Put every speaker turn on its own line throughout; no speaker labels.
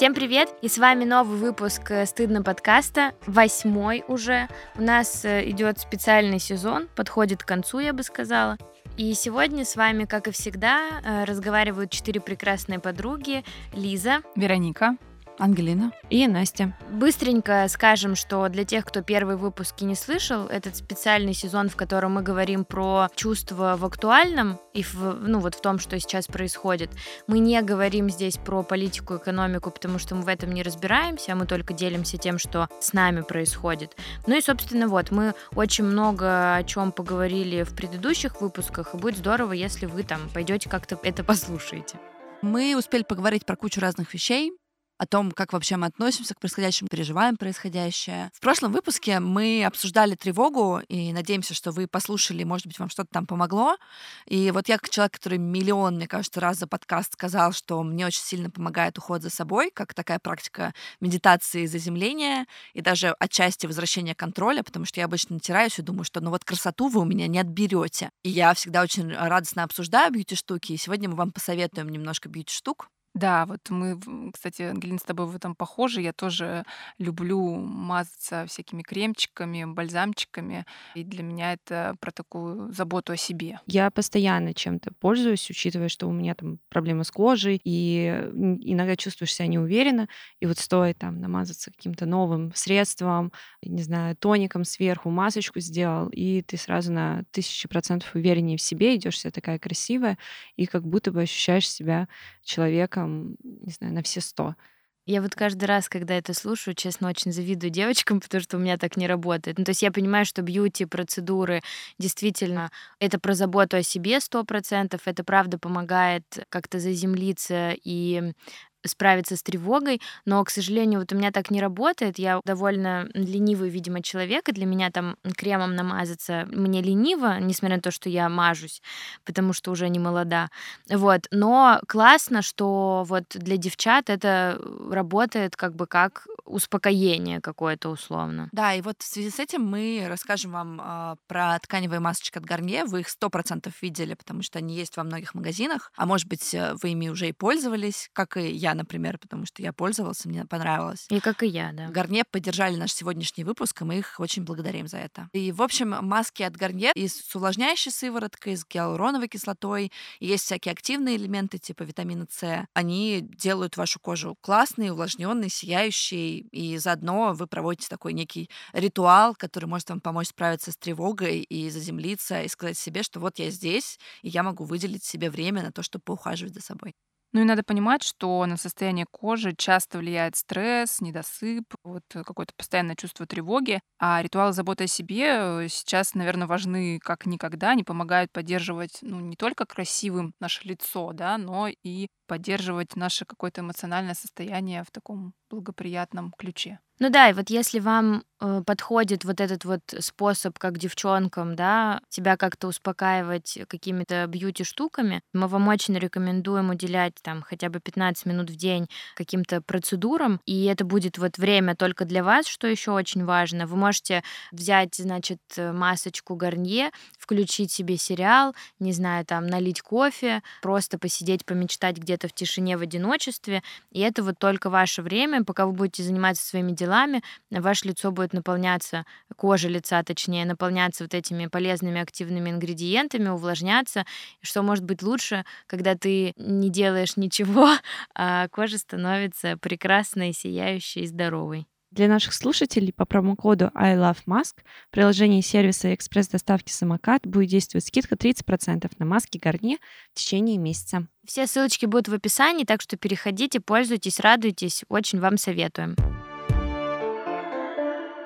Всем привет! И с вами новый выпуск э, «Стыдно подкаста», восьмой уже. У нас э, идет специальный сезон, подходит к концу, я бы сказала. И сегодня с вами, как и всегда, э, разговаривают четыре прекрасные подруги. Лиза.
Вероника.
Ангелина
и Настя.
Быстренько скажем, что для тех, кто первые выпуски не слышал, этот специальный сезон, в котором мы говорим про чувства в актуальном и в, ну, вот в том, что сейчас происходит. Мы не говорим здесь про политику, экономику, потому что мы в этом не разбираемся, а мы только делимся тем, что с нами происходит. Ну и, собственно, вот, мы очень много о чем поговорили в предыдущих выпусках, и будет здорово, если вы там пойдете как-то это послушаете.
Мы успели поговорить про кучу разных вещей, о том, как вообще мы относимся к происходящему, переживаем происходящее. В прошлом выпуске мы обсуждали тревогу, и надеемся, что вы послушали, может быть, вам что-то там помогло. И вот я, как человек, который миллион, мне кажется, раз за подкаст сказал, что мне очень сильно помогает уход за собой, как такая практика медитации и заземления, и даже отчасти возвращения контроля, потому что я обычно натираюсь и думаю, что ну вот красоту вы у меня не отберете. И я всегда очень радостно обсуждаю бьюти-штуки, и сегодня мы вам посоветуем немножко бьюти-штук,
да, вот мы, кстати, Ангелина, с тобой в этом похожи. Я тоже люблю мазаться всякими кремчиками, бальзамчиками. И для меня это про такую заботу о себе.
Я постоянно чем-то пользуюсь, учитывая, что у меня там проблемы с кожей, и иногда чувствуешь себя неуверенно, и вот стоит там намазаться каким-то новым средством, не знаю, тоником сверху, масочку сделал, и ты сразу на тысячи процентов увереннее в себе, идешь вся такая красивая, и как будто бы ощущаешь себя человеком, человеком, не знаю, на все сто.
Я вот каждый раз, когда это слушаю, честно, очень завидую девочкам, потому что у меня так не работает. Ну, то есть я понимаю, что бьюти-процедуры действительно это про заботу о себе сто процентов, это правда помогает как-то заземлиться и справиться с тревогой, но, к сожалению, вот у меня так не работает. Я довольно ленивый, видимо, человек, и для меня там кремом намазаться мне лениво, несмотря на то, что я мажусь, потому что уже не молода. Вот. Но классно, что вот для девчат это работает как бы как успокоение какое-то условно.
Да, и вот в связи с этим мы расскажем вам э, про тканевые масочки от Гарнье. Вы их сто процентов видели, потому что они есть во многих магазинах. А может быть, э, вы ими уже и пользовались, как и я, например, потому что я пользовался, мне понравилось.
И как и я, да.
Гарнье поддержали наш сегодняшний выпуск, и мы их очень благодарим за это. И, в общем, маски от Гарнье и с увлажняющей сывороткой, с гиалуроновой кислотой. Есть всякие активные элементы, типа витамина С. Они делают вашу кожу классной, увлажненной, сияющей, и заодно вы проводите такой некий ритуал, который может вам помочь справиться с тревогой и заземлиться, и сказать себе, что вот я здесь, и я могу выделить себе время на то, чтобы поухаживать за собой.
Ну и надо понимать, что на состояние кожи часто влияет стресс, недосып, вот какое-то постоянное чувство тревоги. А ритуалы заботы о себе э, сейчас, наверное, важны как никогда. Они помогают поддерживать ну, не только красивым наше лицо, да, но и поддерживать наше какое-то эмоциональное состояние в таком благоприятном ключе.
Ну да, и вот если вам э, подходит вот этот вот способ, как девчонкам, да, себя как-то успокаивать какими-то бьюти-штуками, мы вам очень рекомендуем уделять там хотя бы 15 минут в день каким-то процедурам, и это будет вот время только для вас, что еще очень важно. Вы можете взять, значит, масочку Гарнье, включить себе сериал, не знаю, там, налить кофе, просто посидеть, помечтать где-то в тишине, в одиночестве, и это вот только ваше время, пока вы будете заниматься своими делами, ваше лицо будет наполняться, кожа лица, точнее, наполняться вот этими полезными активными ингредиентами, увлажняться. Что может быть лучше, когда ты не делаешь ничего, а кожа становится прекрасной, сияющей и здоровой.
Для наших слушателей по промокоду I Love Mask в приложении сервиса экспресс-доставки «Самокат» будет действовать скидка 30% на маски Гарни в течение месяца.
Все ссылочки будут в описании, так что переходите, пользуйтесь, радуйтесь. Очень вам советуем.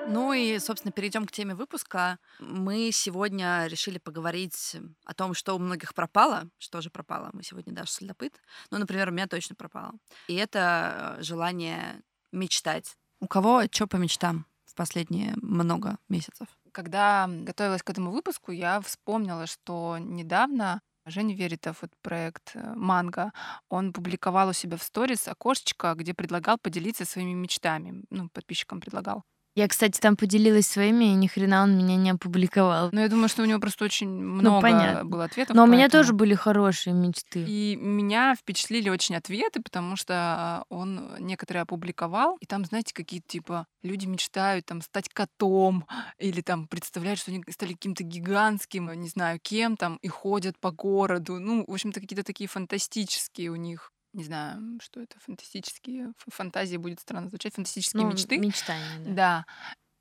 Ну и, собственно, перейдем к теме выпуска. Мы сегодня решили поговорить о том, что у многих пропало. Что же пропало? Мы сегодня даже следопыт. Ну, например, у меня точно пропало. И это э, желание мечтать. У кого что по мечтам в последние много месяцев?
Когда готовилась к этому выпуску, я вспомнила, что недавно Женя Веритов, вот проект э, «Манго», он публиковал у себя в сторис окошечко, где предлагал поделиться своими мечтами. Ну, подписчикам предлагал.
Я, кстати, там поделилась своими, и ни хрена он меня не опубликовал.
Но я думаю, что у него просто очень много
понятно.
было ответов.
Но у меня тоже были хорошие мечты.
И меня впечатлили очень ответы, потому что он некоторые опубликовал, и там, знаете, какие-то типа люди мечтают там стать котом или там представляют, что они стали каким-то гигантским, не знаю, кем там, и ходят по городу. Ну, в общем-то, какие-то такие фантастические у них не знаю, что это фантастические фантазии будет странно звучать, фантастические
Ну,
мечты.
Мечтания, да.
Да.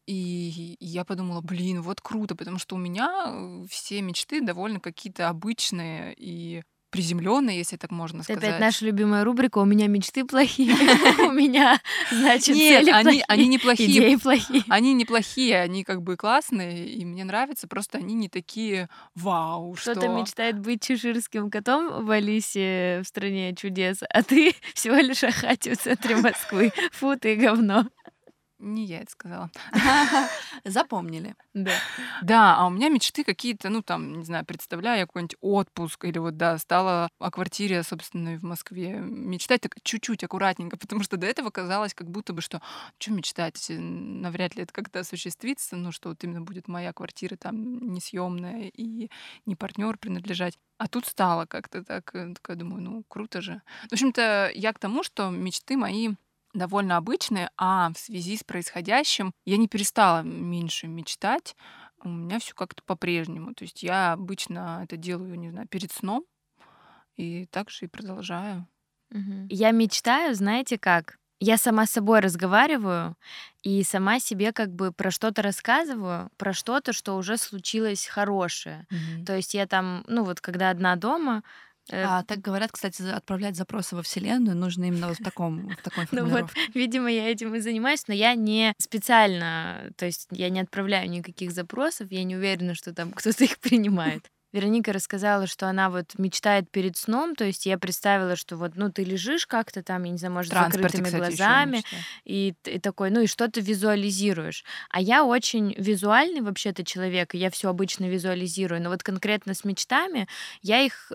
И я подумала, блин, вот круто, потому что у меня э, все мечты довольно какие-то обычные и приземленные, если так можно
Это
сказать.
опять наша любимая рубрика «У меня мечты плохие, у меня, значит,
Нет,
цели
они,
плохие,
они неплохие.
идеи плохие».
Они неплохие, они как бы классные, и мне нравятся, просто они не такие вау, что...
Кто-то мечтает быть чеширским котом в Алисе в стране чудес, а ты всего лишь ахати в центре Москвы. Фу ты говно.
Не я это сказала.
Запомнили.
Да.
Да, а у меня мечты какие-то, ну там, не знаю, представляю я какой-нибудь отпуск или вот, да, стала о квартире собственной в Москве мечтать так чуть-чуть аккуратненько, потому что до этого казалось как будто бы, что что мечтать, навряд ли это как-то осуществится, ну что вот именно будет моя квартира там несъемная и не партнер принадлежать. А тут стало как-то так, э, такая думаю, ну круто же. В общем-то, я к тому, что мечты мои довольно обычные, а в связи с происходящим я не перестала меньше мечтать. У меня все как-то по-прежнему. То есть я обычно это делаю, не знаю, перед сном, и так же и продолжаю.
Я мечтаю, знаете как? Я сама с собой разговариваю и сама себе как бы про что-то рассказываю, про что-то, что уже случилось хорошее. То есть я там, ну вот когда одна дома,
А так говорят, кстати, отправлять запросы во Вселенную нужно именно вот в таком, в такой
Ну вот, видимо, я этим и занимаюсь, но я не специально, то есть я не отправляю никаких запросов, я не уверена, что там кто-то их принимает. Вероника рассказала, что она вот мечтает перед сном, то есть я представила, что вот, ну, ты лежишь как-то там, я не знаю, может, с закрытыми
кстати,
глазами, и, и такой, ну, и что-то визуализируешь. А я очень визуальный вообще-то человек, и я все обычно визуализирую, но вот конкретно с мечтами я их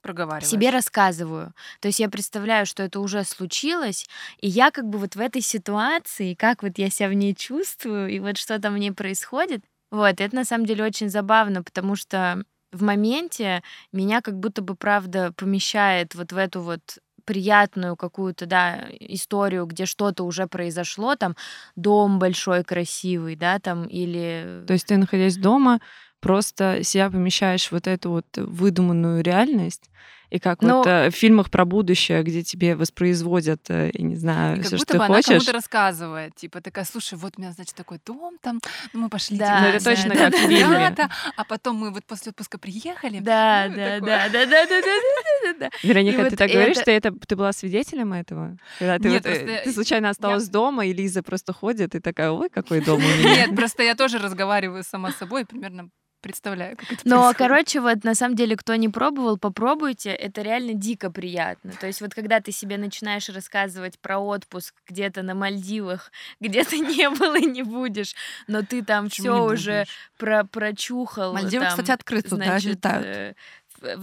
Проговариваешь.
себе рассказываю. То есть я представляю, что это уже случилось, и я как бы вот в этой ситуации, как вот я себя в ней чувствую, и вот что там в ней происходит, вот, это на самом деле очень забавно, потому что в моменте меня как будто бы, правда, помещает вот в эту вот приятную какую-то, да, историю, где что-то уже произошло, там дом большой, красивый, да, там, или...
То есть ты, находясь дома, просто себя помещаешь в вот эту вот выдуманную реальность, и как
Ну-
вот э, в фильмах про будущее, где тебе воспроизводят, э, я не знаю,
И как
все,
будто
что ты
она
хочешь.
кому-то рассказывает. Типа такая, слушай, вот у меня, значит, такой дом там, ну мы пошли.
Да, Ну,
это точно
это
как в фильме.
А потом мы вот после отпуска приехали.
Да, да, да, да, да, да, да, да, да, да.
Вероника, ты так говоришь, что это, ты была свидетелем этого? Когда ты, э,
просто
ты случайно осталась дома, и Лиза просто ходит, и такая, ой, какой дом у меня.
Нет, просто я тоже разговариваю сама с собой, примерно представляю, как это
Но,
происходит.
короче, вот на самом деле, кто не пробовал, попробуйте. Это реально дико приятно. То есть вот когда ты себе начинаешь рассказывать про отпуск где-то на Мальдивах, где ты не был и не будешь, но ты там все уже про прочухал.
Мальдивы,
там,
кстати, открыты, туда
значит,
летают.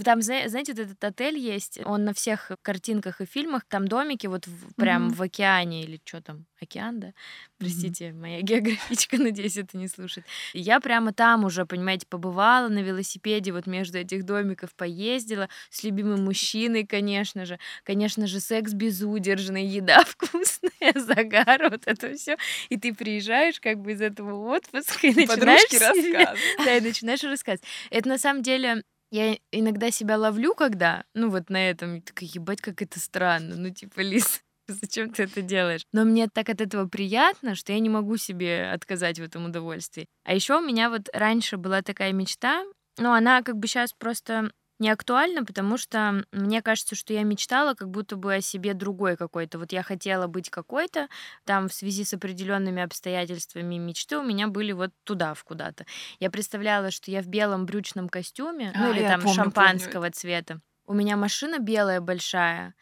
Там, зна- знаете, вот этот отель есть, он на всех картинках и фильмах, там домики вот в- прям
Мгм.
в океане или что там, океан, да? Простите, моя географичка, надеюсь, это не слушает. И я прямо там уже, понимаете, побывала на велосипеде, вот между этих домиков поездила, с любимым мужчиной, конечно же. Конечно же, секс безудержный, еда вкусная, загар, вот это все. И ты приезжаешь как бы из этого отпуска и начинаешь
Подружки
себе-
рассказывают.
да, и начинаешь рассказывать. Это на самом деле я иногда себя ловлю, когда, ну вот на этом, и такая, ебать, как это странно, ну типа, Лиз, зачем ты это делаешь? Но мне так от этого приятно, что я не могу себе отказать в этом удовольствии. А еще у меня вот раньше была такая мечта, но она как бы сейчас просто не актуальна, потому что мне кажется, что я мечтала как будто бы о себе другой какой-то. Вот я хотела быть какой-то, там в связи с определенными обстоятельствами мечты у меня были вот туда, в куда-то. Я представляла, что я в белом брючном костюме, ну
А,
или
я
там
помню, помню
шампанского цвета. У меня машина белая большая,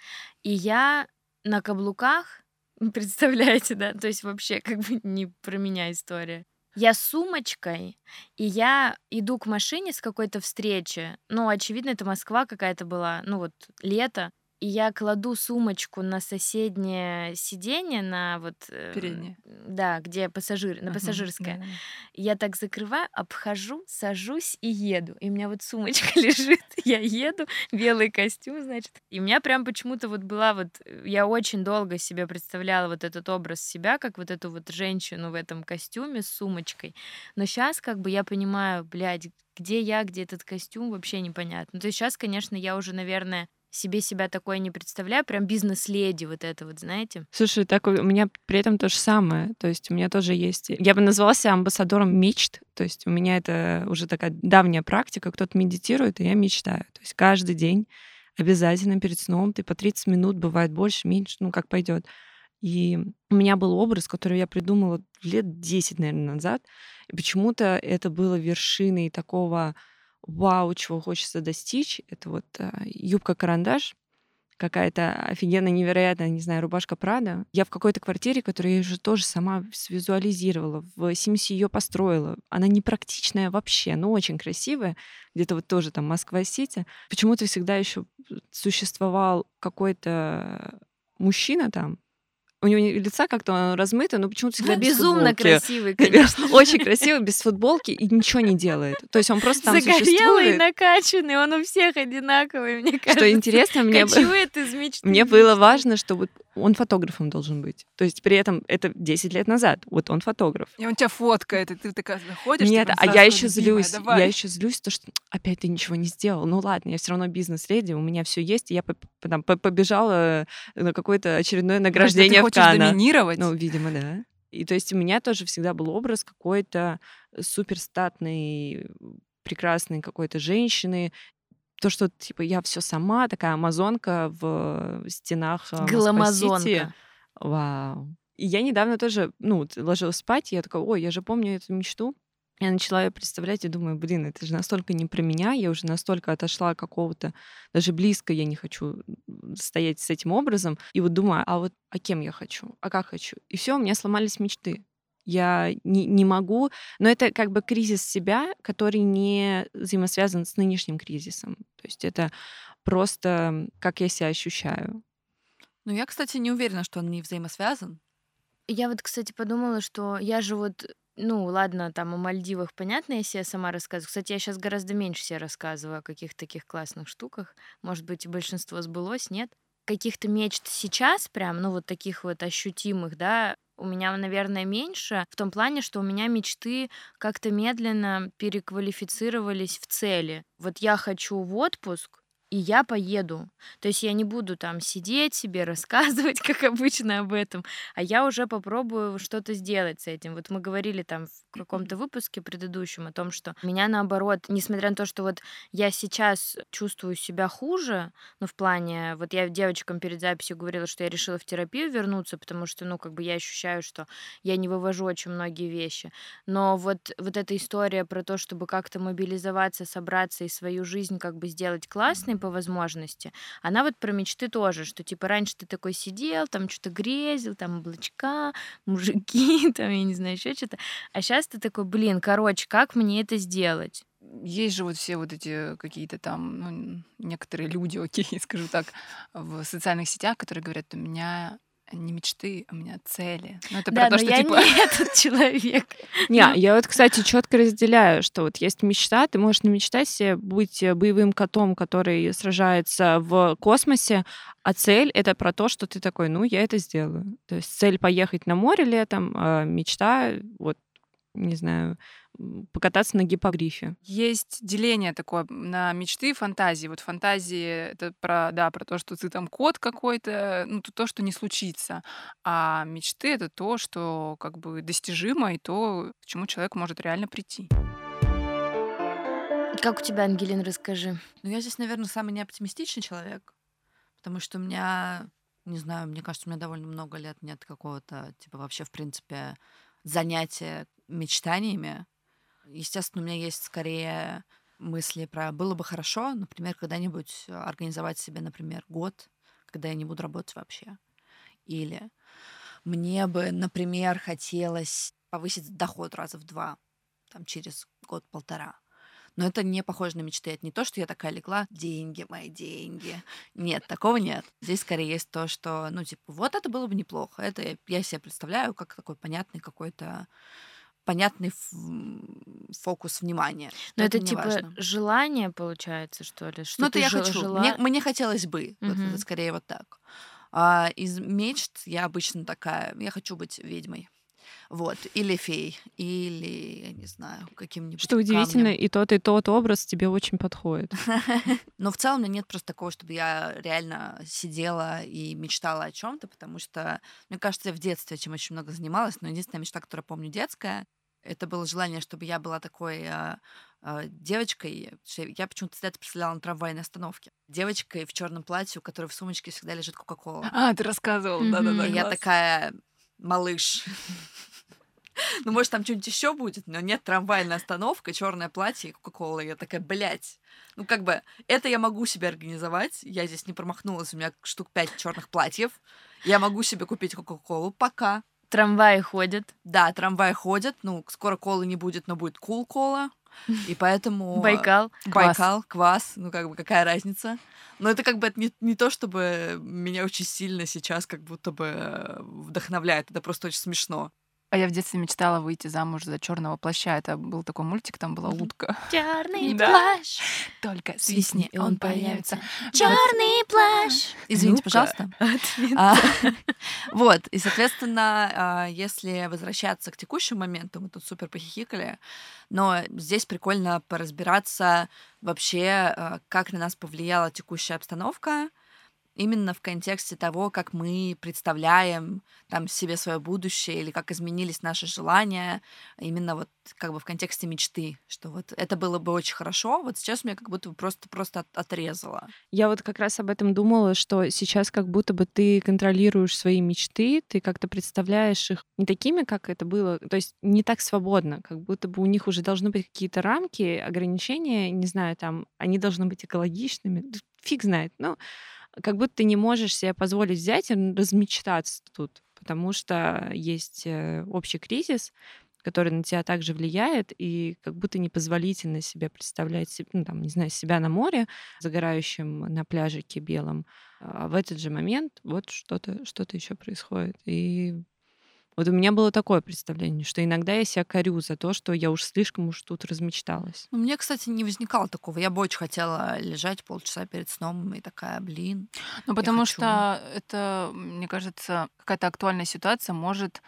и я на каблуках, представляете, да, то есть вообще как бы не про меня история. Я с сумочкой, и я иду к машине с какой-то встречи. Ну, очевидно, это Москва какая-то была, ну вот лето. И я кладу сумочку на соседнее сиденье, на вот... э,
Переднее.
Да, где пассажир, на
Ага,
пассажирское.
да-да-да.
Я так закрываю, обхожу, сажусь и еду. И у меня вот сумочка лежит, я еду, белый костюм, значит. И у меня прям почему-то вот была вот... э, Я очень долго себе представляла вот этот образ себя, как вот эту вот женщину в этом костюме с сумочкой. Но сейчас как бы я понимаю, блядь, где я, где этот костюм, вообще непонятно. То есть сейчас, конечно, я уже, наверное, себе себя такое не представляю, прям бизнес-леди вот это вот, знаете.
Слушай, так у меня при этом то же самое. То есть у меня тоже есть... Я бы назвала себя амбассадором мечт. То есть у меня это уже такая давняя практика. Кто-то медитирует, и я мечтаю. То есть каждый день обязательно перед сном ты по 30 минут, бывает больше, меньше, ну как пойдет. И у меня был образ, который я придумала лет 10, наверное, назад. И почему-то это было вершиной такого вау, чего хочется достичь. Это вот а, юбка-карандаш, какая-то офигенно невероятная, не знаю, рубашка Прада. Я в какой-то квартире, которую я уже тоже сама свизуализировала, в Симсе ее построила. Она непрактичная вообще, но очень красивая. Где-то вот тоже там Москва-Сити. Почему-то всегда еще существовал какой-то мужчина там, у него лица как-то размыто, но почему-то всегда без
Безумно
футболки.
красивый, конечно.
Очень красивый, без футболки и ничего не делает. То есть он просто там
Загорелый
существует.
накачанный, он у всех одинаковый, мне кажется.
Что интересно, мне, б-
Кочует из мечты.
мне было важно, что вот он фотографом должен быть. То есть при этом это 10 лет назад. Вот он фотограф.
И он тебя фоткает, и ты такая заходишь.
Нет,
типа,
а я
«Здравствуй,
еще
любимая,
злюсь.
давай».
Я еще злюсь, то, что опять ты ничего не сделал. Ну ладно, я все равно бизнес-леди, у меня все есть, и я там, по- побежала на какое-то очередное награждение
ты
в
хочешь
Каннах.
доминировать.
Ну, видимо, да. И то есть у меня тоже всегда был образ какой-то суперстатной, прекрасной какой-то женщины. То, что типа я все сама, такая амазонка в стенах э.
Гламазонка.
Вау. И я недавно тоже, ну, ложилась спать, и я такая, ой, я же помню эту мечту. Я начала ее представлять и думаю, блин, это же настолько не про меня, я уже настолько отошла от какого-то, даже близко я не хочу стоять с этим образом. И вот думаю, а вот а кем я хочу, а как хочу. И все, у меня сломались мечты. Я не, не могу, но это как бы кризис себя, который не взаимосвязан с нынешним кризисом. То есть это просто как я себя ощущаю.
Ну, я, кстати, не уверена, что он не взаимосвязан.
Я вот, кстати, подумала, что я же вот, ну, ладно, там о Мальдивах, понятно, я себе сама рассказываю. Кстати, я сейчас гораздо меньше себе рассказываю о каких-то таких классных штуках. Может быть, и большинство сбылось, нет? Каких-то мечт сейчас прям, ну, вот таких вот ощутимых, да, у меня, наверное, меньше в том плане, что у меня мечты как-то медленно переквалифицировались в цели. Вот я хочу в отпуск, и я поеду. То есть я не буду там сидеть себе, рассказывать, как обычно, об этом, а я уже попробую что-то сделать с этим. Вот мы говорили там в каком-то выпуске предыдущем о том, что меня наоборот, несмотря на то, что вот я сейчас чувствую себя хуже, ну, в плане, вот я девочкам перед записью говорила, что я решила в терапию вернуться, потому что, ну, как бы я ощущаю, что я не вывожу очень многие вещи. Но вот, вот эта история про то, чтобы как-то мобилизоваться, собраться и свою жизнь как бы сделать классной по возможности, она вот про мечты тоже, что типа раньше ты такой сидел, там что-то грезил, там облачка, мужики, там, я не знаю, еще что-то. А сейчас ты такой, блин, короче, как мне это сделать?
Есть же вот все вот эти какие-то там, ну, некоторые люди, окей, скажу так, в социальных сетях, которые говорят, у меня не мечты, а у меня цели. Ну, это
да,
про то,
но
что
я
типа...
не этот человек.
Не,
Ну.
я вот, кстати, четко разделяю, что вот есть мечта, ты можешь намечтать себе быть э, боевым котом, который сражается в космосе, а цель — это про то, что ты такой, ну, я это сделаю. То есть цель поехать на море летом, а мечта, вот, не знаю, покататься на гипогрифе.
Есть деление такое на мечты и фантазии. Вот фантазии — это про, да, про то, что ты там кот какой-то, ну, то, то, что не случится. А мечты — это то, что как бы достижимо, и то, к чему человек может реально прийти.
Как у тебя, Ангелин, расскажи.
Ну, я здесь, наверное, самый неоптимистичный человек, потому что у меня, не знаю, мне кажется, у меня довольно много лет нет какого-то, типа, вообще, в принципе, занятия мечтаниями. Естественно, у меня есть скорее мысли про было бы хорошо, например, когда-нибудь организовать себе, например, год, когда я не буду работать вообще. Или мне бы, например, хотелось повысить доход раза в два, там, через год-полтора. Но это не похоже на мечты. Это не то, что я такая легла, деньги, мои деньги. Нет, такого нет. Здесь скорее есть то, что, ну, типа, вот это было бы неплохо. Это я, себе представляю как такой понятный какой-то понятный фокус внимания.
Но это, это типа важно. желание, получается, что ли?
Что ну, это я жел- хочу. Жела... Мне, мне хотелось бы. Угу. Вот это скорее вот так. А из мечт я обычно такая, я хочу быть ведьмой. Вот. Или фей, или, я не знаю, каким-нибудь
Что удивительно, камнем. и тот, и тот образ тебе очень подходит.
Но в целом у меня нет просто такого, чтобы я реально сидела и мечтала о чем то потому что, мне кажется, я в детстве чем очень много занималась, но единственная мечта, которую помню детская, это было желание, чтобы я была такой а, а, девочкой. Я почему-то всегда это представляла на трамвайной остановке. Девочкой в черном платье, у которой в сумочке всегда лежит Кока-Кола.
А, ты рассказывала, да-да-да.
И я такая, малыш. Ну, может, там что-нибудь еще будет, но нет трамвайная остановка, черное платье и Кока-Кола. Я такая, блядь. Ну, как бы, это я могу себе организовать. Я здесь не промахнулась, у меня штук пять черных платьев. Я могу себе купить Кока-Колу пока.
Трамваи ходят.
Да, трамваи ходят. Ну, скоро колы не будет, но будет кул-кола. И поэтому...
Байкал.
Байкал, квас. Ну, как бы, какая разница? Но это как бы это не, не то, чтобы меня очень сильно сейчас как будто бы вдохновляет. Это просто очень смешно.
А я в детстве мечтала выйти замуж за черного плаща. Это был такой мультик, там была утка.
Черный плащ.
Только свистни, и он появится.
Черный плащ.
Извините, пожалуйста. А, вот, и, соответственно, а, если возвращаться к текущему моменту, мы тут супер похихикали, но здесь прикольно поразбираться вообще, а, как на нас повлияла текущая обстановка, именно в контексте того, как мы представляем там себе свое будущее или как изменились наши желания, именно вот как бы в контексте мечты, что вот это было бы очень хорошо, вот сейчас меня как будто просто просто от, отрезало.
Я вот как раз об этом думала, что сейчас как будто бы ты контролируешь свои мечты, ты как-то представляешь их не такими, как это было, то есть не так свободно, как будто бы у них уже должны быть какие-то рамки, ограничения, не знаю, там они должны быть экологичными, фиг знает, ну как будто ты не можешь себе позволить взять и размечтаться тут, потому что есть э, общий кризис, который на тебя также влияет, и как будто непозволительно себе представлять, ну, там, не знаю, себя на море, загорающим на пляжике белом. А в этот же момент вот что-то что еще происходит. И вот у меня было такое представление, что иногда я себя корю за то, что я уж слишком уж тут размечталась.
Ну, мне, кстати, не возникало такого. Я бы очень хотела лежать полчаса перед сном и такая, блин.
Ну, потому что это, мне кажется, какая-то актуальная ситуация может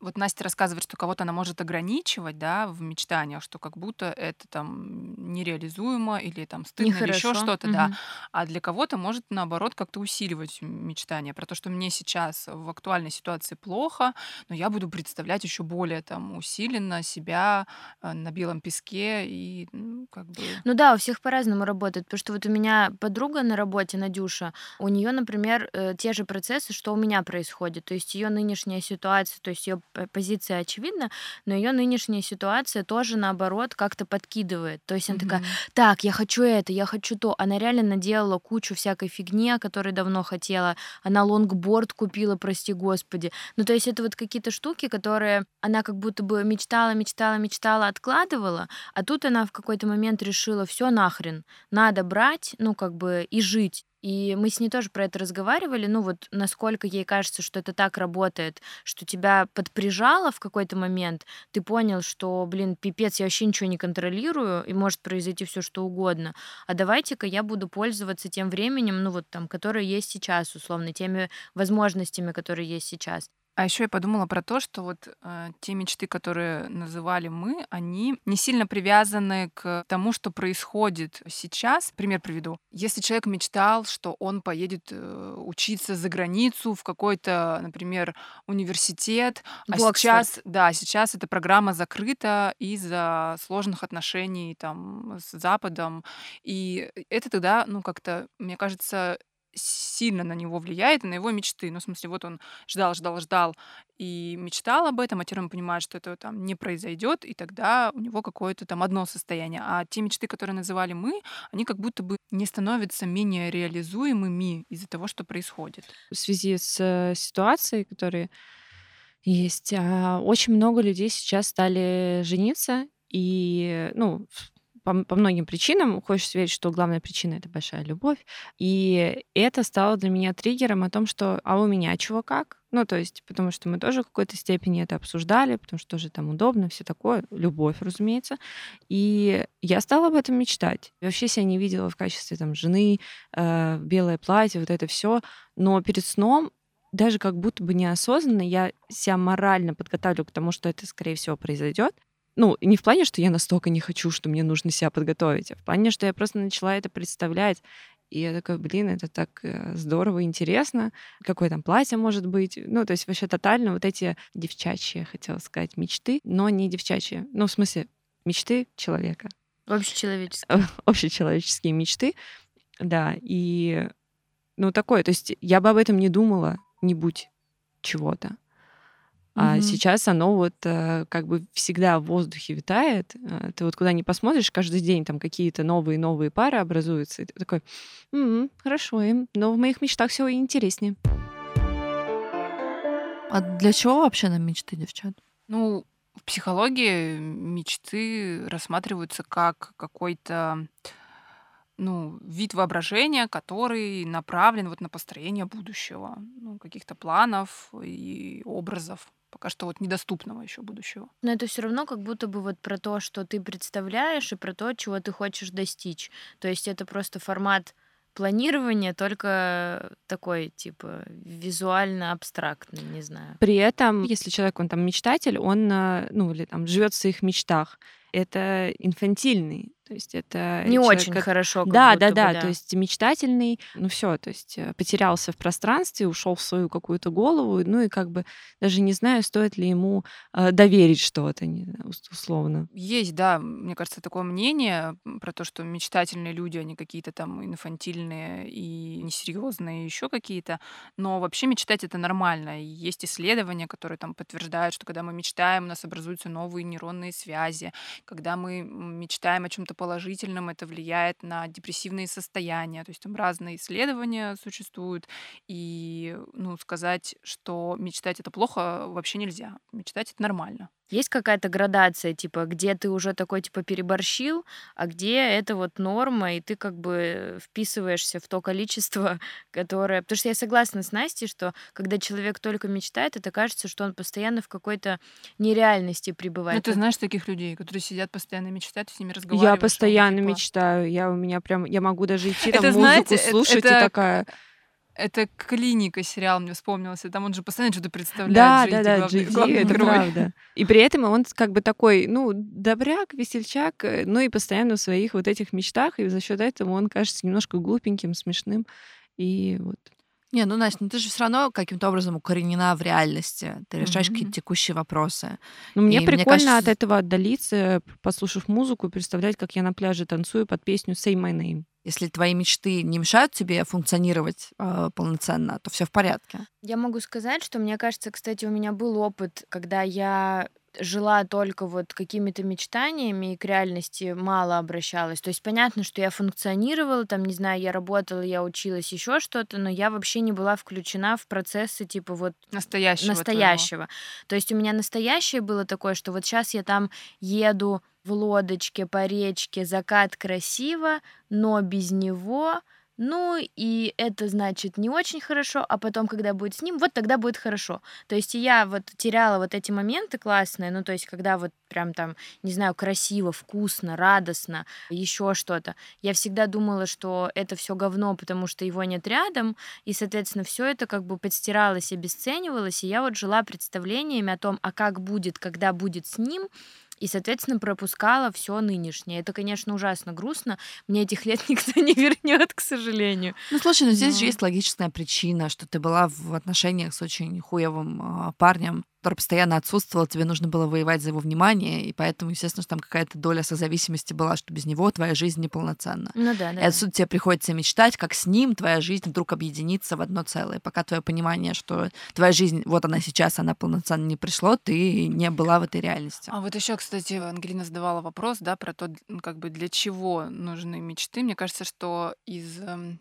вот Настя рассказывает, что кого-то она может ограничивать, да, в мечтаниях, что как будто это там нереализуемо или там стыдно Нехорошо. или еще что-то, угу. да. А для кого-то может наоборот как-то усиливать мечтание про то, что мне сейчас в актуальной ситуации плохо, но я буду представлять еще более там усиленно себя э, на белом песке и ну, как бы.
Ну да, у всех по-разному работает, потому что вот у меня подруга на работе, Надюша, у нее, например, э, те же процессы, что у меня происходит, то есть ее нынешняя ситуация, то есть ее позиция очевидна, но ее нынешняя ситуация тоже наоборот как-то подкидывает. То есть она mm-hmm. такая, так, я хочу это, я хочу то. Она реально наделала кучу всякой фигни, о которой давно хотела. Она лонгборд купила, прости господи. Ну, то есть это вот какие-то штуки, которые она как будто бы мечтала, мечтала, мечтала, откладывала, а тут она в какой-то момент решила, все нахрен, надо брать, ну, как бы и жить. И мы с ней тоже про это разговаривали, ну вот насколько ей кажется, что это так работает, что тебя подприжало в какой-то момент, ты понял, что, блин, пипец, я вообще ничего не контролирую, и может произойти все что угодно. А давайте-ка я буду пользоваться тем временем, ну вот там, которое есть сейчас, условно, теми возможностями, которые есть сейчас.
А еще я подумала про то, что вот э, те мечты, которые называли мы, они не сильно привязаны к тому, что происходит сейчас. Пример приведу. Если человек мечтал, что он поедет э, учиться за границу в какой-то, например, университет, а сейчас, да, сейчас эта программа закрыта из-за сложных отношений там с Западом, и это тогда, ну как-то, мне кажется, сильно на него влияет и на его мечты. Ну, в смысле, вот он ждал, ждал, ждал и мечтал об этом, а теперь он понимает, что это там не произойдет, и тогда у него какое-то там одно состояние. А те мечты, которые называли мы, они как будто бы не становятся менее реализуемыми из-за того, что происходит.
В связи с э, ситуацией, которые есть, а, очень много людей сейчас стали жениться, и, ну, по, по многим причинам. Хочешь верить, что главная причина — это большая любовь. И это стало для меня триггером о том, что «а у меня чего как?» Ну, то есть, потому что мы тоже в какой-то степени это обсуждали, потому что тоже там удобно, все такое, любовь, разумеется. И я стала об этом мечтать. Вообще себя не видела в качестве там жены, э, белое платье, вот это все. Но перед сном даже как будто бы неосознанно я себя морально подготавливаю к тому, что это, скорее всего, произойдет. Ну, не в плане, что я настолько не хочу, что мне нужно себя подготовить, а в плане, что я просто начала это представлять. И я такая, блин, это так э, здорово, интересно. Какое там платье может быть. Ну, то есть вообще тотально вот эти девчачьи, хотела сказать, мечты, но не девчачьи. Ну, в смысле, мечты человека.
Общечеловеческие.
Общечеловеческие мечты, да. И, ну, такое. То есть я бы об этом не думала, не будь чего-то. А сейчас оно вот э, как бы всегда в воздухе витает. Э, ты вот куда ни посмотришь, каждый день там какие-то новые-новые пары образуются. И ты такой, м-м, хорошо им, но в моих мечтах все интереснее.
А для чего вообще нам мечты, девчат?
Ну, в психологии мечты рассматриваются как какой-то ну, вид воображения, который направлен вот на построение будущего, ну, каких-то планов и образов пока что вот недоступного еще будущего.
Но это все равно как будто бы вот про то, что ты представляешь, и про то, чего ты хочешь достичь. То есть это просто формат планирования, только такой, типа, визуально абстрактный, не знаю.
При этом, если человек, он там мечтатель, он, э, ну, или там живет в своих мечтах, это инфантильный то есть это
не человек, очень как... хорошо. Как
да,
да,
да, да. То есть мечтательный, ну все, то есть э, потерялся в пространстве, ушел в свою какую-то голову, ну и как бы даже не знаю, стоит ли ему э, доверить что-то, условно.
Есть, да, мне кажется, такое мнение про то, что мечтательные люди, они какие-то там инфантильные и несерьезные, еще какие-то. Но вообще мечтать это нормально. И есть исследования, которые там подтверждают, что когда мы мечтаем, у нас образуются новые нейронные связи. Когда мы мечтаем о чем-то положительным, это влияет на депрессивные состояния. То есть там разные исследования существуют. И ну, сказать, что мечтать это плохо, вообще нельзя. Мечтать это нормально.
Есть какая-то градация, типа, где ты уже такой, типа, переборщил, а где это вот норма, и ты как бы вписываешься в то количество, которое... Потому что я согласна с Настей, что когда человек только мечтает, это кажется, что он постоянно в какой-то нереальности пребывает.
Ну, ты знаешь таких людей, которые сидят постоянно мечтают, с ними разговаривают.
Я постоянно типа... мечтаю. Я у меня прям... Я могу даже идти там это, музыку знаете, слушать это... и такая...
Это клиника сериал мне вспомнился. Там он же постоянно что-то представляет.
Да, да, да, Джейди, это правда. И при этом он как бы такой, ну, добряк, весельчак, ну и постоянно в своих вот этих мечтах, и за счет этого он кажется немножко глупеньким, смешным. И вот
не, ну, Настя, ну ты же все равно каким-то образом укоренена в реальности. Ты решаешь mm-hmm. какие-то текущие вопросы.
Ну, мне и прикольно мне кажется... от этого отдалиться, послушав музыку, представлять, как я на пляже танцую под песню Say My Name.
Если твои мечты не мешают тебе функционировать э, полноценно, то все в порядке.
Я могу сказать, что мне кажется, кстати, у меня был опыт, когда я жила только вот какими-то мечтаниями и к реальности мало обращалась. То есть понятно, что я функционировала, там, не знаю, я работала, я училась, еще что-то, но я вообще не была включена в процессы типа вот
настоящего.
настоящего. То есть у меня настоящее было такое, что вот сейчас я там еду в лодочке по речке, закат красиво, но без него ну, и это значит не очень хорошо, а потом, когда будет с ним, вот тогда будет хорошо. То есть я вот теряла вот эти моменты классные, ну, то есть когда вот прям там, не знаю, красиво, вкусно, радостно, еще что-то. Я всегда думала, что это все говно, потому что его нет рядом, и, соответственно, все это как бы подстиралось, обесценивалось, и я вот жила представлениями о том, а как будет, когда будет с ним, и, соответственно, пропускала все нынешнее. Это, конечно, ужасно грустно. Мне этих лет никто не вернет, к сожалению.
Ну, слушай, но здесь но... же есть логичная причина, что ты была в отношениях с очень хуевым э, парнем, который постоянно отсутствовал, тебе нужно было воевать за его внимание, и поэтому, естественно, что там какая-то доля созависимости была, что без него твоя жизнь неполноценна.
Ну да, да.
И отсюда тебе приходится мечтать, как с ним твоя жизнь вдруг объединится в одно целое. Пока твое понимание, что твоя жизнь, вот она сейчас, она полноценно не пришло, ты не была в этой реальности.
А вот еще, кстати, Ангелина задавала вопрос, да, про то, как бы для чего нужны мечты. Мне кажется, что из эм,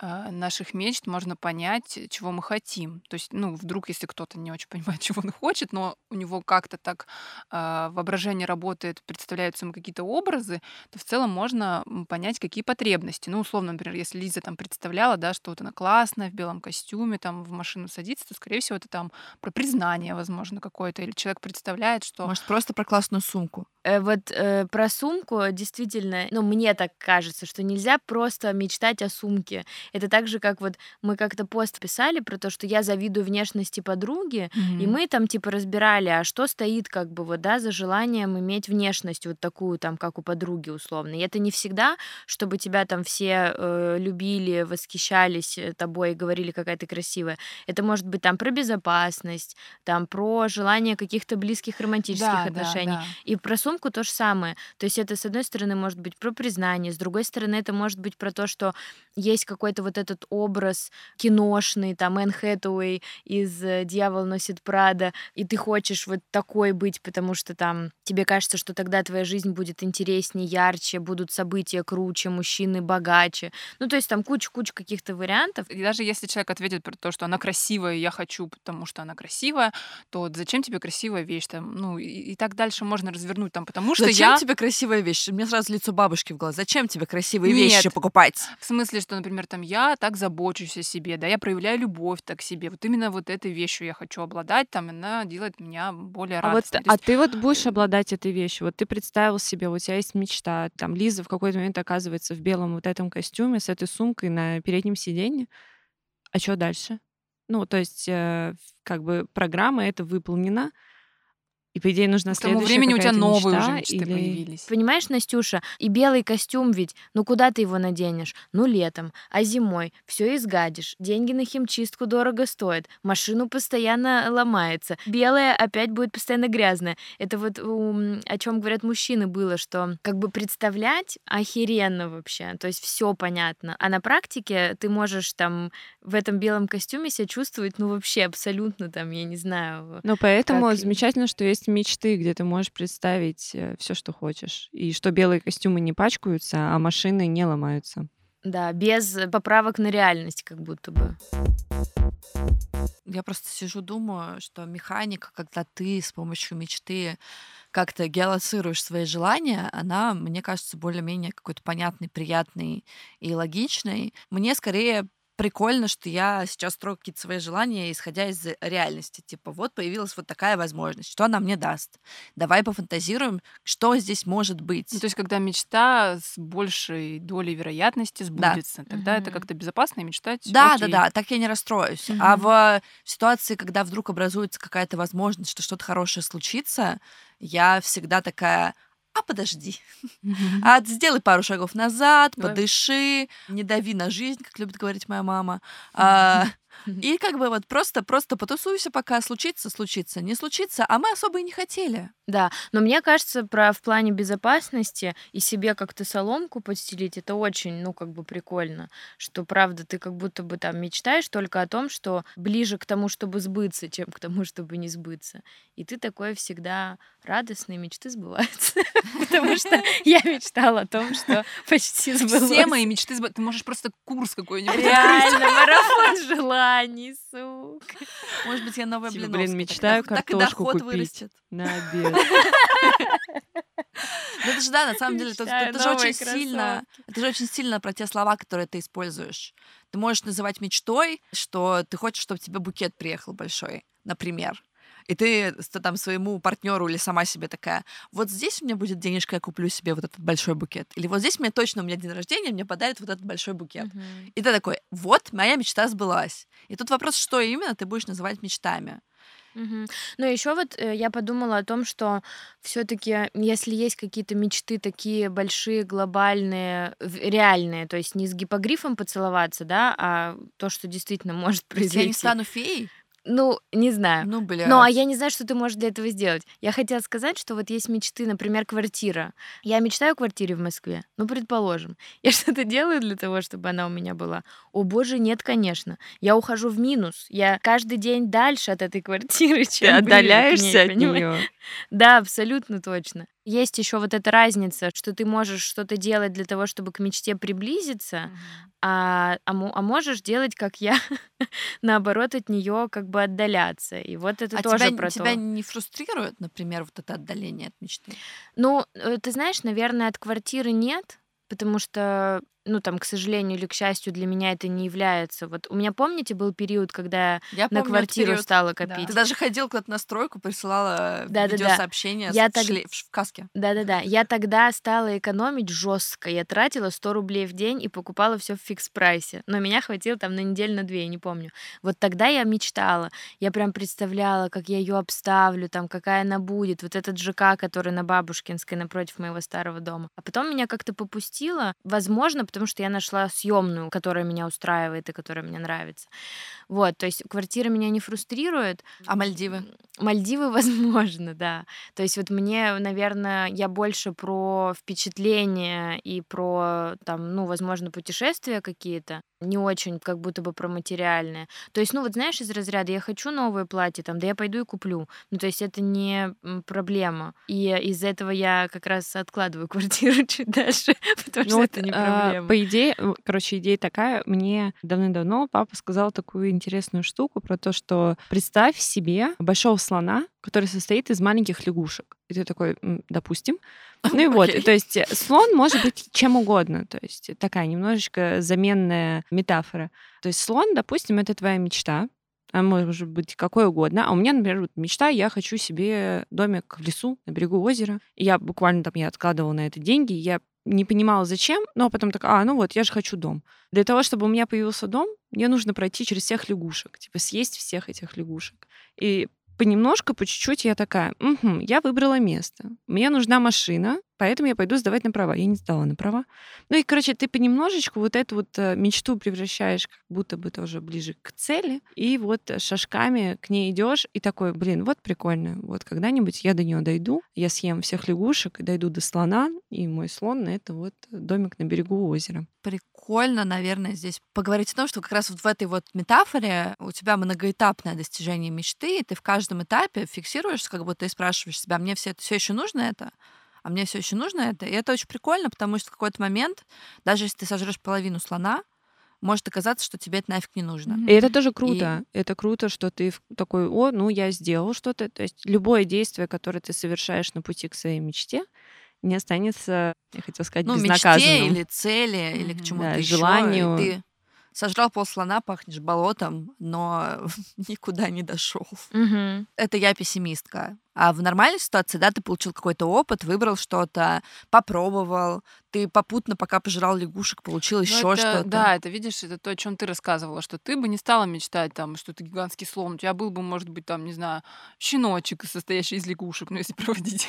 э, наших мечт можно понять, чего мы хотим. То есть, ну, вдруг, если кто-то не очень понимает, чего он хочет, но у него как-то так э, воображение работает, представляются ему какие-то образы, то в целом можно понять, какие потребности. Ну, условно, например, если Лиза там представляла, да, что вот она классная в белом костюме, там в машину садится, то, скорее всего, это там про признание, возможно, какое-то. Или человек представляет, что...
Может, просто про классную сумку.
Э, вот э, про сумку действительно, ну, мне так кажется, что нельзя просто мечтать о сумке. Это так же, как вот мы как-то пост писали про то, что я завидую внешности подруги, mm-hmm. и мы там типа разбирали, а что стоит как бы вот, да, за желанием иметь внешность вот такую там, как у подруги условно. И это не всегда, чтобы тебя там все э, любили, восхищались э, тобой и говорили, какая ты красивая. Это может быть там про безопасность, там про желание каких-то близких романтических да, отношений. Да, да. И про сумку то же самое. То есть это, с одной стороны, может быть про признание, с другой стороны, это может быть про то, что есть какой-то вот этот образ киношный, там, Энн Хэтэуэй из э, «Дьявол носит Прада», и ты хочешь вот такой быть, потому что там тебе кажется, что тогда твоя жизнь будет интереснее, ярче, будут события круче, мужчины богаче. Ну, то есть там куча-куча каких-то вариантов.
И даже если человек ответит про то, что она красивая, я хочу, потому что она красивая, то зачем тебе красивая вещь? Там, ну, и, и так дальше можно развернуть, там, потому что
зачем
я...
тебе красивая вещь? Мне сразу лицо бабушки в глаз. Зачем тебе красивые Нет. вещи покупать?
В смысле, что, например, там я так забочусь о себе, да, я проявляю любовь так к себе. Вот именно вот этой вещью я хочу обладать, там она делает меня более
а
Вот,
а ты вот будешь обладать этой вещью? Вот ты представил себе, у тебя есть мечта, там Лиза в какой-то момент оказывается в белом вот этом костюме с этой сумкой на переднем сиденье. А что дальше? Ну, то есть, э, как бы программа это выполнена, и, по идее, нужно
К тому времени у тебя новые
мечта,
уже мечты или... появились.
Понимаешь, Настюша, и белый костюм ведь, ну куда ты его наденешь? Ну летом, а зимой все изгадишь. Деньги на химчистку дорого стоят, машину постоянно ломается, белая опять будет постоянно грязная. Это вот о чем говорят мужчины было, что как бы представлять охеренно вообще, то есть все понятно. А на практике ты можешь там в этом белом костюме себя чувствовать, ну вообще абсолютно там, я не знаю.
Ну поэтому как... замечательно, что есть есть мечты, где ты можешь представить э, все, что хочешь. И что белые костюмы не пачкаются, а машины не ломаются.
Да, без поправок на реальность, как будто бы.
Я просто сижу, думаю, что механика, когда ты с помощью мечты как-то геолоцируешь свои желания, она, мне кажется, более-менее какой-то понятный, приятный и логичный. Мне скорее прикольно, что я сейчас строю какие-то свои желания, исходя из реальности. Типа, вот появилась вот такая возможность, что она мне даст? Давай пофантазируем, что здесь может быть.
Ну, то есть, когда мечта с большей долей вероятности сбудется, да. тогда угу. это как-то безопасно мечтать.
Да,
окей.
да, да, так я не расстроюсь. Угу. А в ситуации, когда вдруг образуется какая-то возможность, что что-то хорошее случится, я всегда такая, а подожди. Mm-hmm. А сделай пару шагов назад, Давай. подыши, не дави на жизнь, как любит говорить моя мама. А, и как бы вот просто, просто потусуйся, пока случится, случится, не случится, а мы особо и не хотели.
Да, но мне кажется, про в плане безопасности и себе как-то соломку подстелить, это очень, ну, как бы прикольно, что, правда, ты как будто бы там мечтаешь только о том, что ближе к тому, чтобы сбыться, чем к тому, чтобы не сбыться. И ты такой всегда радостный, мечты сбываются. Потому что я мечтала о том, что почти сбылось.
Все мои мечты сбываются. Ты можешь просто курс какой-нибудь
Реально, марафон желаний, сука.
Может быть, я новая
типа, блин, мечтаю картошку купить на обед.
Ну это же да, на самом деле, это, это же очень сильно, это же очень сильно про те слова, которые ты используешь. Ты можешь называть мечтой, что ты хочешь, чтобы тебе букет приехал большой, например. И ты там своему партнеру или сама себе такая, вот здесь у меня будет денежка, я куплю себе вот этот большой букет. Или вот здесь мне точно у меня день рождения, мне подарят вот этот большой букет. Uh-huh. И ты такой, вот моя мечта сбылась. И тут вопрос, что именно ты будешь называть мечтами.
Угу. Ну, еще вот э, я подумала о том, что все-таки, если есть какие-то мечты такие большие, глобальные, реальные, то есть не с гипогрифом поцеловаться, да, а то, что действительно может произойти. Я
не стану феей?
Ну, не знаю.
Ну, бля.
Ну, а я не знаю, что ты можешь для этого сделать. Я хотела сказать, что вот есть мечты, например, квартира. Я мечтаю о квартире в Москве. Ну, предположим. Я что-то делаю для того, чтобы она у меня была. О, боже, нет, конечно. Я ухожу в минус. Я каждый день дальше от этой квартиры, чем
Ты отдаляешься от нее.
Да, абсолютно точно. Есть еще вот эта разница, что ты можешь что-то делать для того, чтобы к мечте приблизиться, а, а, а можешь делать, как я, наоборот, от нее как бы отдаляться. И вот это
а
тоже
тебя,
про
тебя
то.
не фрустрирует, например, вот это отдаление от мечты?
Ну, э, ты знаешь, наверное, от квартиры нет, потому что ну, там, к сожалению или к счастью, для меня это не является. Вот у меня, помните, был период, когда
Я
на
помню
квартиру
период.
стала
Да.
копить?
Ты даже ходил куда-то на стройку, присылала
Да-да-да.
видеосообщения
Я
с-
так-
шле- в каске.
Да-да-да. Я тогда стала экономить жестко. Я тратила 100 рублей в день и покупала все в фикс-прайсе. Но меня хватило там на неделю, на две, я не помню. Вот тогда я мечтала. Я прям представляла, как я ее обставлю, там, какая она будет. Вот этот ЖК, который на Бабушкинской напротив моего старого дома. А потом меня как-то попустило. Возможно, потому что я нашла съемную, которая меня устраивает и которая мне нравится. Вот, то есть квартира меня не фрустрирует.
А Мальдивы?
Мальдивы, возможно, да. То есть вот мне, наверное, я больше про впечатления и про, там, ну, возможно, путешествия какие-то, не очень как будто бы про материальные. То есть, ну, вот знаешь, из разряда я хочу новое платье, там, да я пойду и куплю. Ну, то есть это не проблема. И из-за этого я как раз откладываю квартиру чуть дальше, потому
Ну
что
вот,
это не
а,
проблема.
по идее, э, короче, идея такая. Мне давным-давно папа сказал такую интересную штуку про то, что представь себе большого слона, который состоит из маленьких лягушек. И ты такой, «М, допустим. Ну и вот,
Окей.
то есть э, слон может быть чем угодно. То есть такая немножечко заменная метафора. То есть слон, допустим, это твоя мечта. А может быть какой угодно. А у меня, например, вот мечта, я хочу себе домик в лесу на берегу озера. И я буквально там, я откладывала на это деньги, я не понимала, зачем, но потом так, а, ну вот, я же хочу дом. Для того, чтобы у меня появился дом, мне нужно пройти через всех лягушек, типа съесть всех этих лягушек. И понемножку, по чуть-чуть я такая, «Мгм, я выбрала место. Мне нужна машина, поэтому я пойду сдавать на права. Я не сдала на права. Ну и, короче, ты понемножечку вот эту вот э, мечту превращаешь как будто бы тоже ближе к цели, и вот шажками к ней идешь и такой, блин, вот прикольно, вот когда-нибудь я до нее дойду, я съем всех лягушек и дойду до слона, и мой слон — это вот домик на берегу озера.
Прикольно, наверное, здесь поговорить о том, что как раз вот в этой вот метафоре у тебя многоэтапное достижение мечты, и ты в каждом этапе фиксируешься, как будто ты спрашиваешь себя, мне все, все еще нужно это? А мне все еще нужно это? И это очень прикольно, потому что в какой-то момент, даже если ты сожрешь половину слона, может оказаться, что тебе это нафиг не нужно.
И это тоже круто. Это круто, что ты такой, о, ну я сделал что-то. То есть любое действие, которое ты совершаешь на пути к своей мечте, не останется, я хотела сказать,
Ну, мечте
безнаказанным.
или цели, или к чему-то
Да,
еще.
желанию.
Ты сожрал полслона, пахнешь болотом, но никуда не дошел.
Мгм.
это я пессимистка. А в нормальной ситуации, да, ты получил какой-то опыт, выбрал что-то, попробовал, ты попутно, пока пожирал лягушек, получил
Ну,
еще
это-
что-то.
Да, это видишь, это то, о чем ты рассказывала, что ты бы не стала мечтать там, что ты гигантский слон. У тебя был бы, может быть, там, не знаю, щеночек, состоящий из лягушек, ну, если проводить.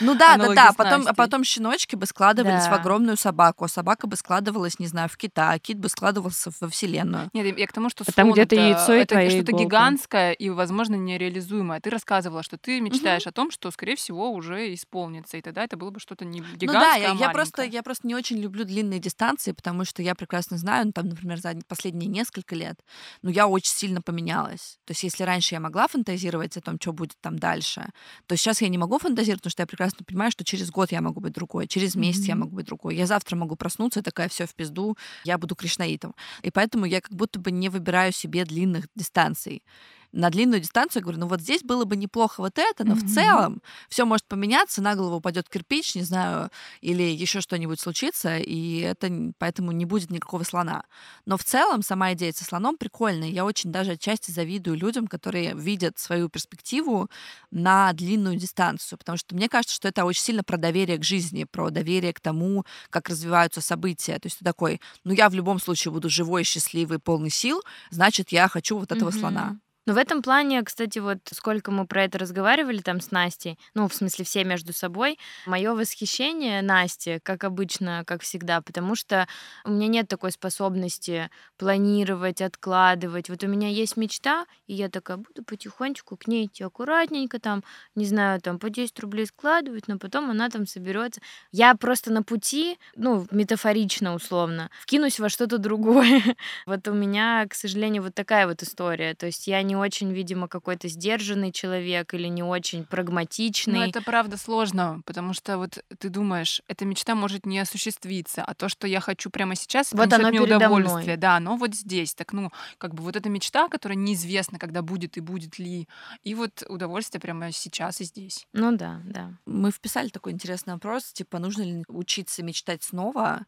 Ну да, да, да.
с
Потом, а потом щеночки бы складывались в
Да.
огромную собаку, а собака бы складывалась, не знаю, в кита, а кит бы складывался во Вселенную.
Нет, я к тому, что
А там где-то
это,
яйцо и
это
твоя
что-то
иголка.
гигантское и, возможно, нереализуемое. Ты рассказывала, что ты мечтаешь о том, что, скорее всего, уже исполнится, и тогда это было бы что-то не гигантское,
ну да, я,
а
я просто, я просто не очень люблю длинные дистанции, потому что я прекрасно знаю, ну, там, например, за последние несколько лет, ну, я очень сильно поменялась. То есть, если раньше я могла фантазировать о том, что будет там дальше, то сейчас я не могу фантазировать, потому что я прекрасно понимаю, что через год я могу быть другой, через месяц я
Мгм.
могу быть другой. Я завтра могу проснуться, такая все в пизду, я буду кришнаитом. И поэтому я как будто бы не выбираю себе длинных дистанций. На длинную дистанцию я говорю, ну вот здесь было бы неплохо вот это, но в
Мгм.
целом все может поменяться, на голову упадет кирпич, не знаю, или еще что-нибудь случится, и это поэтому не будет никакого слона. Но в целом сама идея со слоном прикольная. Я очень даже отчасти завидую людям, которые видят свою перспективу на длинную дистанцию, потому что мне кажется, что это очень сильно про доверие к жизни, про доверие к тому, как развиваются события. То есть ты такой, ну я в любом случае буду живой, счастливый, полный сил, значит, я хочу вот этого
Мгм.
слона.
Но в этом плане, кстати, вот сколько мы про это разговаривали там с Настей, ну, в смысле, все между собой, мое восхищение Насте, как обычно, как всегда, потому что у меня нет такой способности планировать, откладывать. Вот у меня есть мечта, и я такая буду потихонечку к ней идти аккуратненько, там, не знаю, там, по 10 рублей складывать, но потом она там соберется. Я просто на пути, ну, метафорично условно, вкинусь во что-то другое. Вот у меня, к сожалению, вот такая вот история. То есть я не очень, видимо, какой-то сдержанный человек или не очень
Ну,
прагматичный.
это правда сложно, потому что вот ты думаешь, эта мечта может не осуществиться, а то, что я хочу прямо сейчас, это
Вот оно
мне
передо мной.
удовольствие. Да, оно вот здесь. Так, ну, как бы вот эта мечта, которая неизвестна, когда будет и будет ли, и вот удовольствие прямо сейчас и здесь.
Ну да, да.
Мы вписали такой интересный вопрос, типа, нужно ли учиться мечтать снова,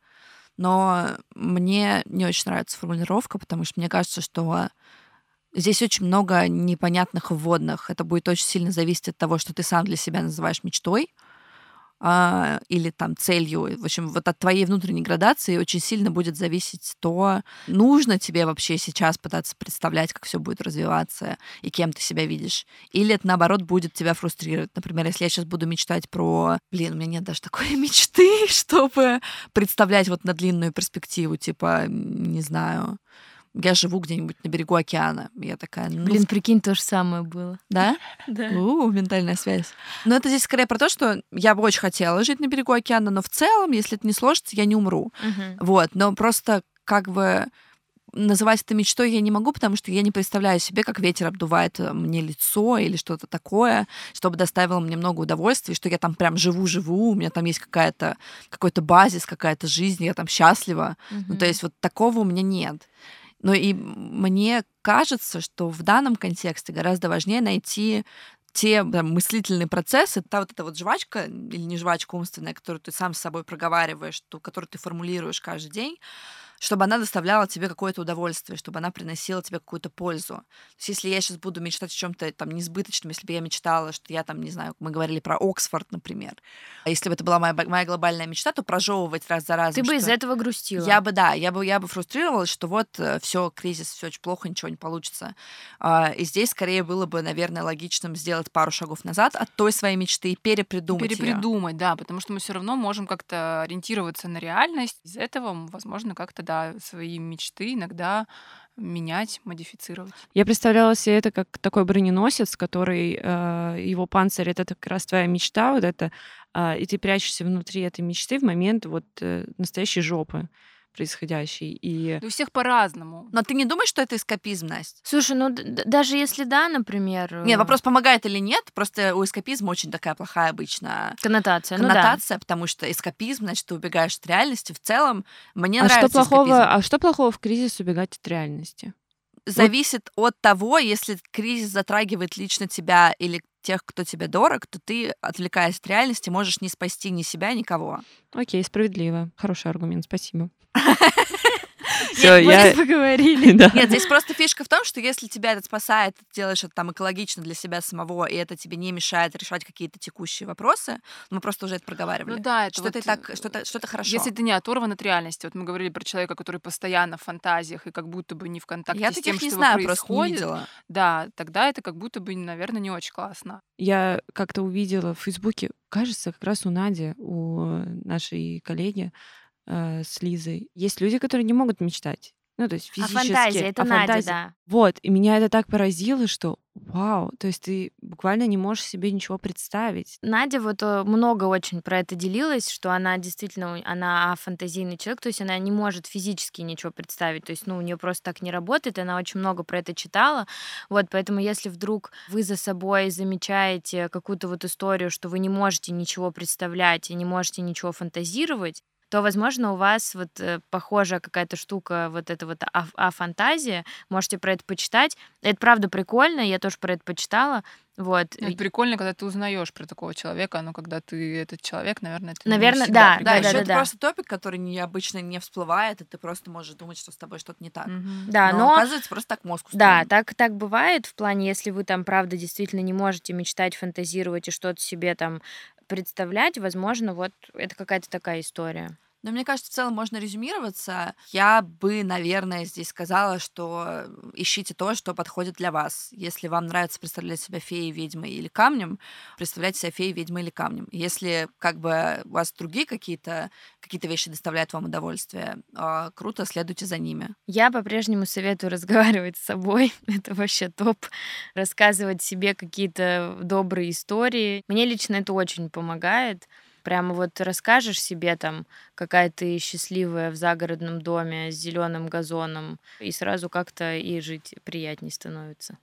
но мне не очень нравится формулировка, потому что мне кажется, что здесь очень много непонятных вводных. Это будет очень сильно зависеть от того, что ты сам для себя называешь мечтой, а, или там целью. В общем, вот от твоей внутренней градации очень сильно будет зависеть то, нужно тебе вообще сейчас пытаться представлять, как все будет развиваться и кем ты себя видишь. Или это, наоборот, будет тебя фрустрировать. Например, если я сейчас буду мечтать про... Блин, у меня нет даже такой мечты, чтобы представлять вот на длинную перспективу, типа, не знаю, я живу где-нибудь на берегу океана. Я такая, ну,
Блин, прикинь, то же самое было.
да?
Да.
У, ментальная связь. Но это здесь скорее про то, что я бы очень хотела жить на берегу океана, но в целом, если это не сложится, я не умру. Вот, но просто как бы называть это мечтой я не могу, потому что я не представляю себе, как ветер обдувает э, мне лицо или что-то такое, чтобы доставило мне много удовольствия, что я там прям живу-живу, у меня там есть какая-то какой-то базис, какая-то жизнь, я там счастлива. Ну, то есть вот такого у меня нет. Но и мне кажется, что в данном контексте гораздо важнее найти те там, мыслительные процессы, та вот эта вот жвачка или не жвачка умственная, которую ты сам с собой проговариваешь, ту, которую ты формулируешь каждый день, чтобы она доставляла тебе какое-то удовольствие, чтобы она приносила тебе какую-то пользу. То есть если я сейчас буду мечтать о чем-то там несбыточном, если бы я мечтала, что я там, не знаю, мы говорили про Оксфорд, например, а если бы это была моя, моя глобальная мечта, то прожевывать раз за разом.
Ты бы из этого грустила.
я бы, да, я бы, я бы фрустрировалась, что вот все, кризис, все очень плохо, ничего не получится. А, И здесь скорее было бы, наверное, логичным сделать пару шагов назад от той своей мечты и перепридумать её.
Перепридумать, да, потому что мы все равно можем как-то ориентироваться на реальность. Из этого, возможно, как-то, да, свои мечты иногда менять, модифицировать.
Я представляла себе это как такой броненосец, который э, его панцирь это как раз твоя мечта, вот это, а, и ты прячешься внутри этой мечты в момент вот э, настоящей жопы происходящей. И
Да у всех по-разному.
Но ты не думаешь, что это эскапизм, Настя?
Слушай, ну даже если да, например...
Нет,
э,
вопрос, помогает или нет, просто у эскапизма очень такая плохая обычно
Коннотация, ну да.
коннотация, потому что эскапизм, значит, ты убегаешь от реальности. В целом, мне
а что
нравится
плохого?
эскапизм.
А что плохого в кризис убегать от реальности?
Зависит от того, если кризис затрагивает лично тебя или тех, кто тебе дорог, то ты, отвлекаясь от реальности, можешь не спасти ни себя, никого.
Окей, справедливо. Хороший аргумент, спасибо. Все, я...
поговорили.
Да.
Нет, здесь просто фишка в том, что если тебя это спасает, ты делаешь это там экологично для себя самого, и это тебе не мешает решать какие-то текущие вопросы, мы просто уже это проговаривали.
Ну да, это
что
вот,
так,
э,
что то что то хорошо.
Если ты не оторван от реальности, вот мы говорили про человека, который постоянно в фантазиях и как будто бы не в контакте
Я
с
таких
тем,
не
что
знаю, просто не
происходит,
видела.
да, тогда это как будто бы, наверное, не очень классно.
Я как-то увидела в Фейсбуке, кажется, как раз у Нади, у нашей коллеги э, с Лизой, есть люди, которые не могут мечтать. Ну, то есть
А
физически.
фантазия, это
а
Надя,
фантазия-
да.
Вот, и меня это так поразило, что вау, то есть ты буквально не можешь себе ничего представить.
Надя вот э, много очень про это делилась, что она действительно, она фантазийный человек, то есть она не может физически ничего представить, то есть, ну, у нее просто так не работает, она очень много про это читала, вот, поэтому если вдруг вы за собой замечаете какую-то вот историю, что вы не можете ничего представлять и не можете ничего фантазировать, то, возможно, у вас вот э, похожая какая-то штука, вот эта вот а- а-фантазия, можете про это почитать. Это правда прикольно, я тоже про это почитала. Вот.
Это прикольно, когда ты узнаешь про такого человека, но когда ты этот человек, наверное, это не
Наверно,
всегда
да,
Да,
прикольно.
еще
да,
это
да.
просто топик, который необычно не всплывает, и ты просто можешь думать, что с тобой что-то не так.
Мгм.
Да,
но,
но
оказывается, просто так мозг
Да,
устроен.
так, так бывает в плане, если вы там, правда, действительно не можете мечтать, фантазировать и что-то себе там представлять, возможно, вот это какая-то такая история.
Но мне кажется, в целом можно резюмироваться. Я бы, наверное, здесь сказала, что ищите то, что подходит для вас. Если вам нравится представлять себя феей, ведьмой или камнем, представляйте себя феей, ведьмой или камнем. Если как бы у вас другие какие-то какие вещи доставляют вам удовольствие, а, круто, следуйте за ними.
Я по-прежнему советую разговаривать с собой. Это вообще топ. Рассказывать себе какие-то добрые истории. Мне лично это очень помогает. Прямо вот расскажешь себе там, какая ты счастливая в загородном доме с зеленым газоном, и сразу как-то и жить приятнее становится.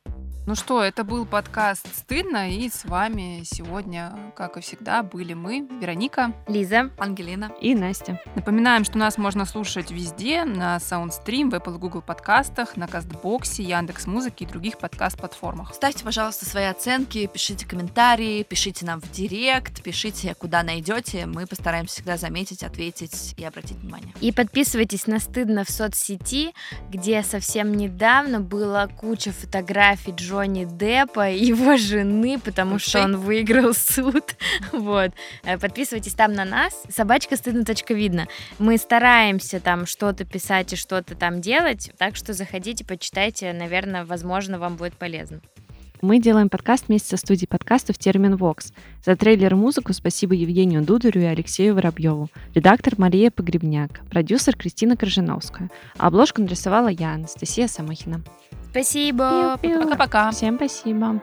Ну что, это был подкаст «Стыдно», и с вами сегодня, как и всегда, были мы, Вероника,
Лиза,
Ангелина
и Настя.
Напоминаем, что нас можно слушать везде, на SoundStream, в Apple Google подкастах, на Кастбоксе, Яндекс Музыке и других подкаст-платформах.
Ставьте, пожалуйста, свои оценки, пишите комментарии, пишите нам в директ, пишите, куда найдете. Мы постараемся всегда заметить, ответить и обратить внимание.
И подписывайтесь на «Стыдно» в соцсети, где совсем недавно была куча фотографий Джо Джонни Деппа и его жены, потому Ух что он выиграл суд. Вот. Э, подписывайтесь там на нас. Собачка стыдно. Видно. Мы стараемся там что-то писать и что-то там делать, так что заходите, почитайте, наверное, возможно, вам будет полезно.
Мы делаем подкаст вместе со студией подкастов «Термин Вокс». За трейлер и музыку спасибо Евгению Дударю и Алексею Воробьеву. Редактор Мария Погребняк. Продюсер Кристина Крыжиновская. А обложку нарисовала я, Анастасия Самохина.
Спасибо.
Пока-пока.
Всем спасибо.